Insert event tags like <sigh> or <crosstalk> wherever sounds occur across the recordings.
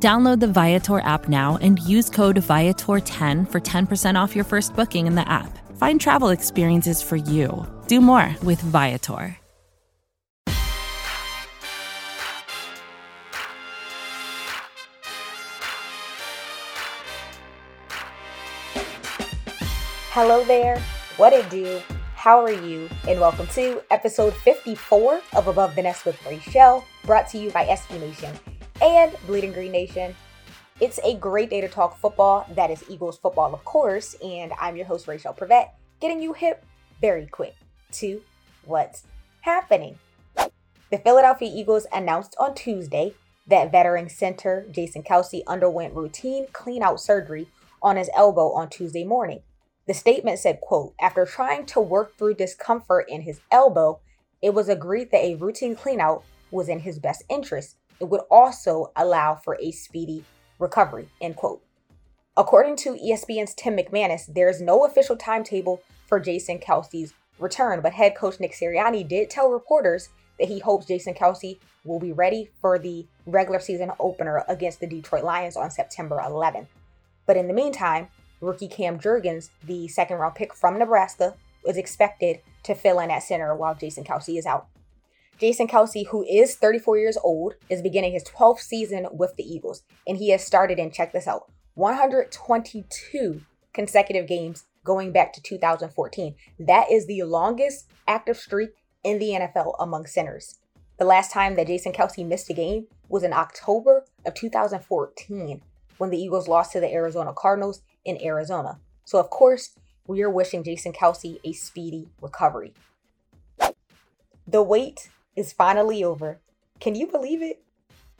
Download the Viator app now and use code Viator10 for 10% off your first booking in the app. Find travel experiences for you. Do more with Viator. Hello there. What it do? How are you? And welcome to episode 54 of Above the Nest with Rachel, brought to you by SB Nation and Bleeding Green Nation. It's a great day to talk football. That is Eagles football, of course. And I'm your host, Rachel Prevet, getting you hip very quick to what's happening. The Philadelphia Eagles announced on Tuesday that veteran center Jason Kelce underwent routine clean out surgery on his elbow on Tuesday morning. The statement said, quote, after trying to work through discomfort in his elbow, it was agreed that a routine clean out was in his best interest. It would also allow for a speedy recovery, end quote. According to ESPN's Tim McManus, there is no official timetable for Jason Kelce's return, but head coach Nick Sirianni did tell reporters that he hopes Jason Kelce will be ready for the regular season opener against the Detroit Lions on September 11th. But in the meantime, rookie Cam Jurgens, the second round pick from Nebraska, is expected to fill in at center while Jason Kelce is out. Jason Kelce, who is 34 years old, is beginning his 12th season with the Eagles, and he has started in, check this out, 122 consecutive games going back to 2014. That is the longest active streak in the NFL among centers. The last time that Jason Kelce missed a game was in October of 2014 when the Eagles lost to the Arizona Cardinals in Arizona. So, of course, we are wishing Jason Kelce a speedy recovery. The wait is finally over. Can you believe it?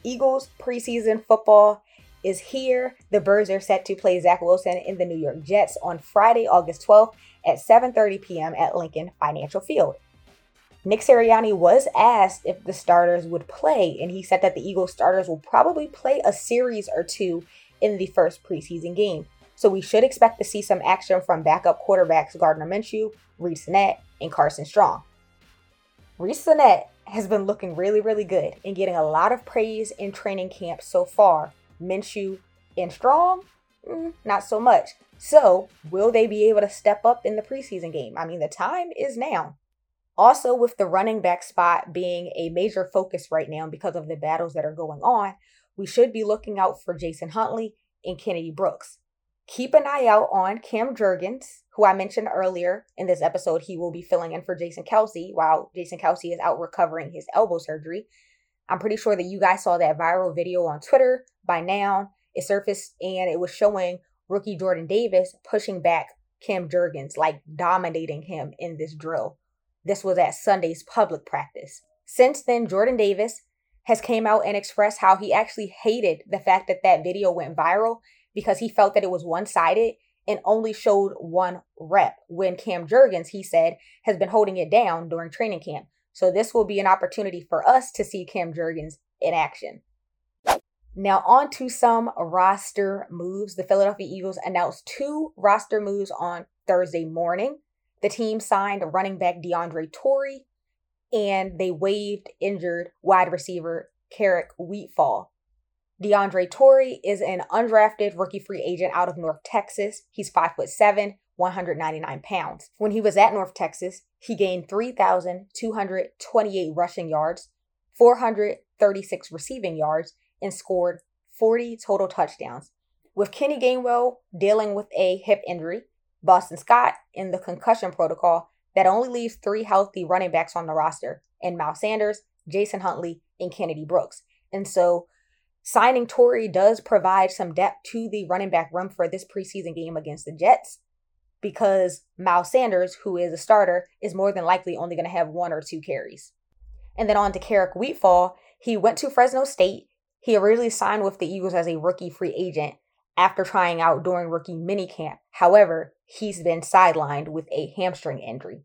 Eagles preseason football is here. The Birds are set to play Zach Wilson in the New York Jets on Friday, August 12th at 7:30 p.m. at Lincoln Financial Field. Nick Sirianni was asked if the starters would play, and he said that the Eagles starters will probably play a series or two in the first preseason game. So we should expect to see some action from backup quarterbacks Gardner Minshew, Reid Sinnett, and Carson Strong. Reid Sinnett has been looking really, really good and getting a lot of praise in training camp so far. Minshew and Strong, mm, not so much. So, will they be able to step up in the preseason game? I mean, the time is now. Also, with the running back spot being a major focus right now because of the battles that are going on, we should be looking out for Jason Huntley and Kennedy Brooks. Keep an eye out on Cam Jurgens, who I mentioned earlier in this episode. He will be filling in for Jason Kelce while Jason Kelce is out recovering his elbow surgery. I'm pretty sure that you guys saw that viral video on Twitter by now. It surfaced and it was showing rookie Jordan Davis pushing back Cam Jurgens, like dominating him in this drill. This was at Sunday's public practice. Since then, Jordan Davis has came out and expressed how he actually hated the fact that that video went viral because he felt that it was one sided and only showed one rep when Cam Jurgens, he said, has been holding it down during training camp. So this will be an opportunity for us to see Cam Jurgens in action. Now, on to some roster moves. The Philadelphia Eagles announced two roster moves on Thursday morning. The team signed running back DeAndre Torrey, and they waived injured wide receiver Keric Wheatfall. DeAndre Torrey is an undrafted rookie free agent out of North Texas. He's 5'7, 199 pounds. When he was at North Texas, he gained 3,228 rushing yards, 436 receiving yards, and scored 40 total touchdowns. With Kenny Gainwell dealing with a hip injury, Boston Scott in the concussion protocol, that only leaves three healthy running backs on the roster, and Miles Sanders, Jason Huntley, and Kennedy Brooks. And so Signing Torrey does provide some depth to the running back room for this preseason game against the Jets because Miles Sanders, who is a starter, is more than likely only going to have one or two carries. And then on to Keric Wheatfall. He went to Fresno State. He originally signed with the Eagles as a rookie free agent after trying out during rookie minicamp. However, he's been sidelined with a hamstring injury.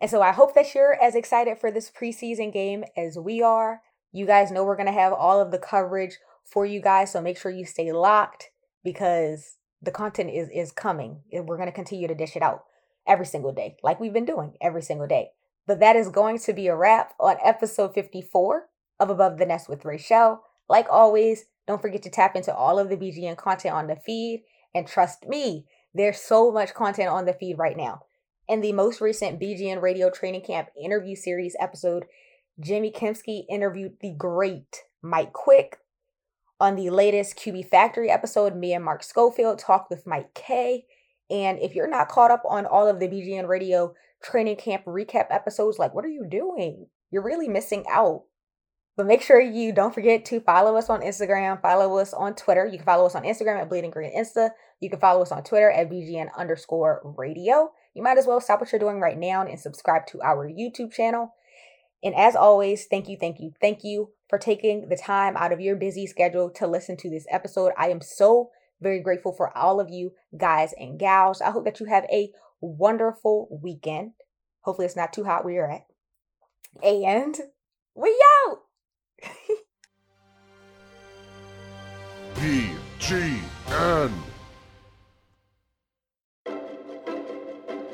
And so I hope that you're as excited for this preseason game as we are. You guys know we're going to have all of the coverage for you guys, so make sure you stay locked because the content is is coming. We're going to continue to dish it out every single day, like we've been doing every single day. But that is going to be a wrap on episode 54 of Above the Nest with Rachelle. Like always, don't forget to tap into all of the BGN content on the feed. And trust me, there's so much content on the feed right now. In the most recent BGN Radio Training Camp interview series episode, Jimmy Kempski interviewed the great Mike Quick. On the latest QB Factory episode, me and Mark Schofield talked with Mike K. And if you're not caught up on all of the BGN Radio Training Camp recap episodes, like, what are you doing? You're really missing out. But make sure you don't forget to follow us on Instagram, follow us on Twitter. You can follow us on Instagram at Bleeding Green Insta. You can follow us on Twitter at BGN underscore radio. You might as well stop what you're doing right now and subscribe to our YouTube channel. And as always, thank you, thank you, thank you for taking the time out of your busy schedule to listen to this episode. I am so very grateful for all of you guys and gals. I hope that you have a wonderful weekend. Hopefully, it's not too hot where you're at. And we out. <laughs> BGN.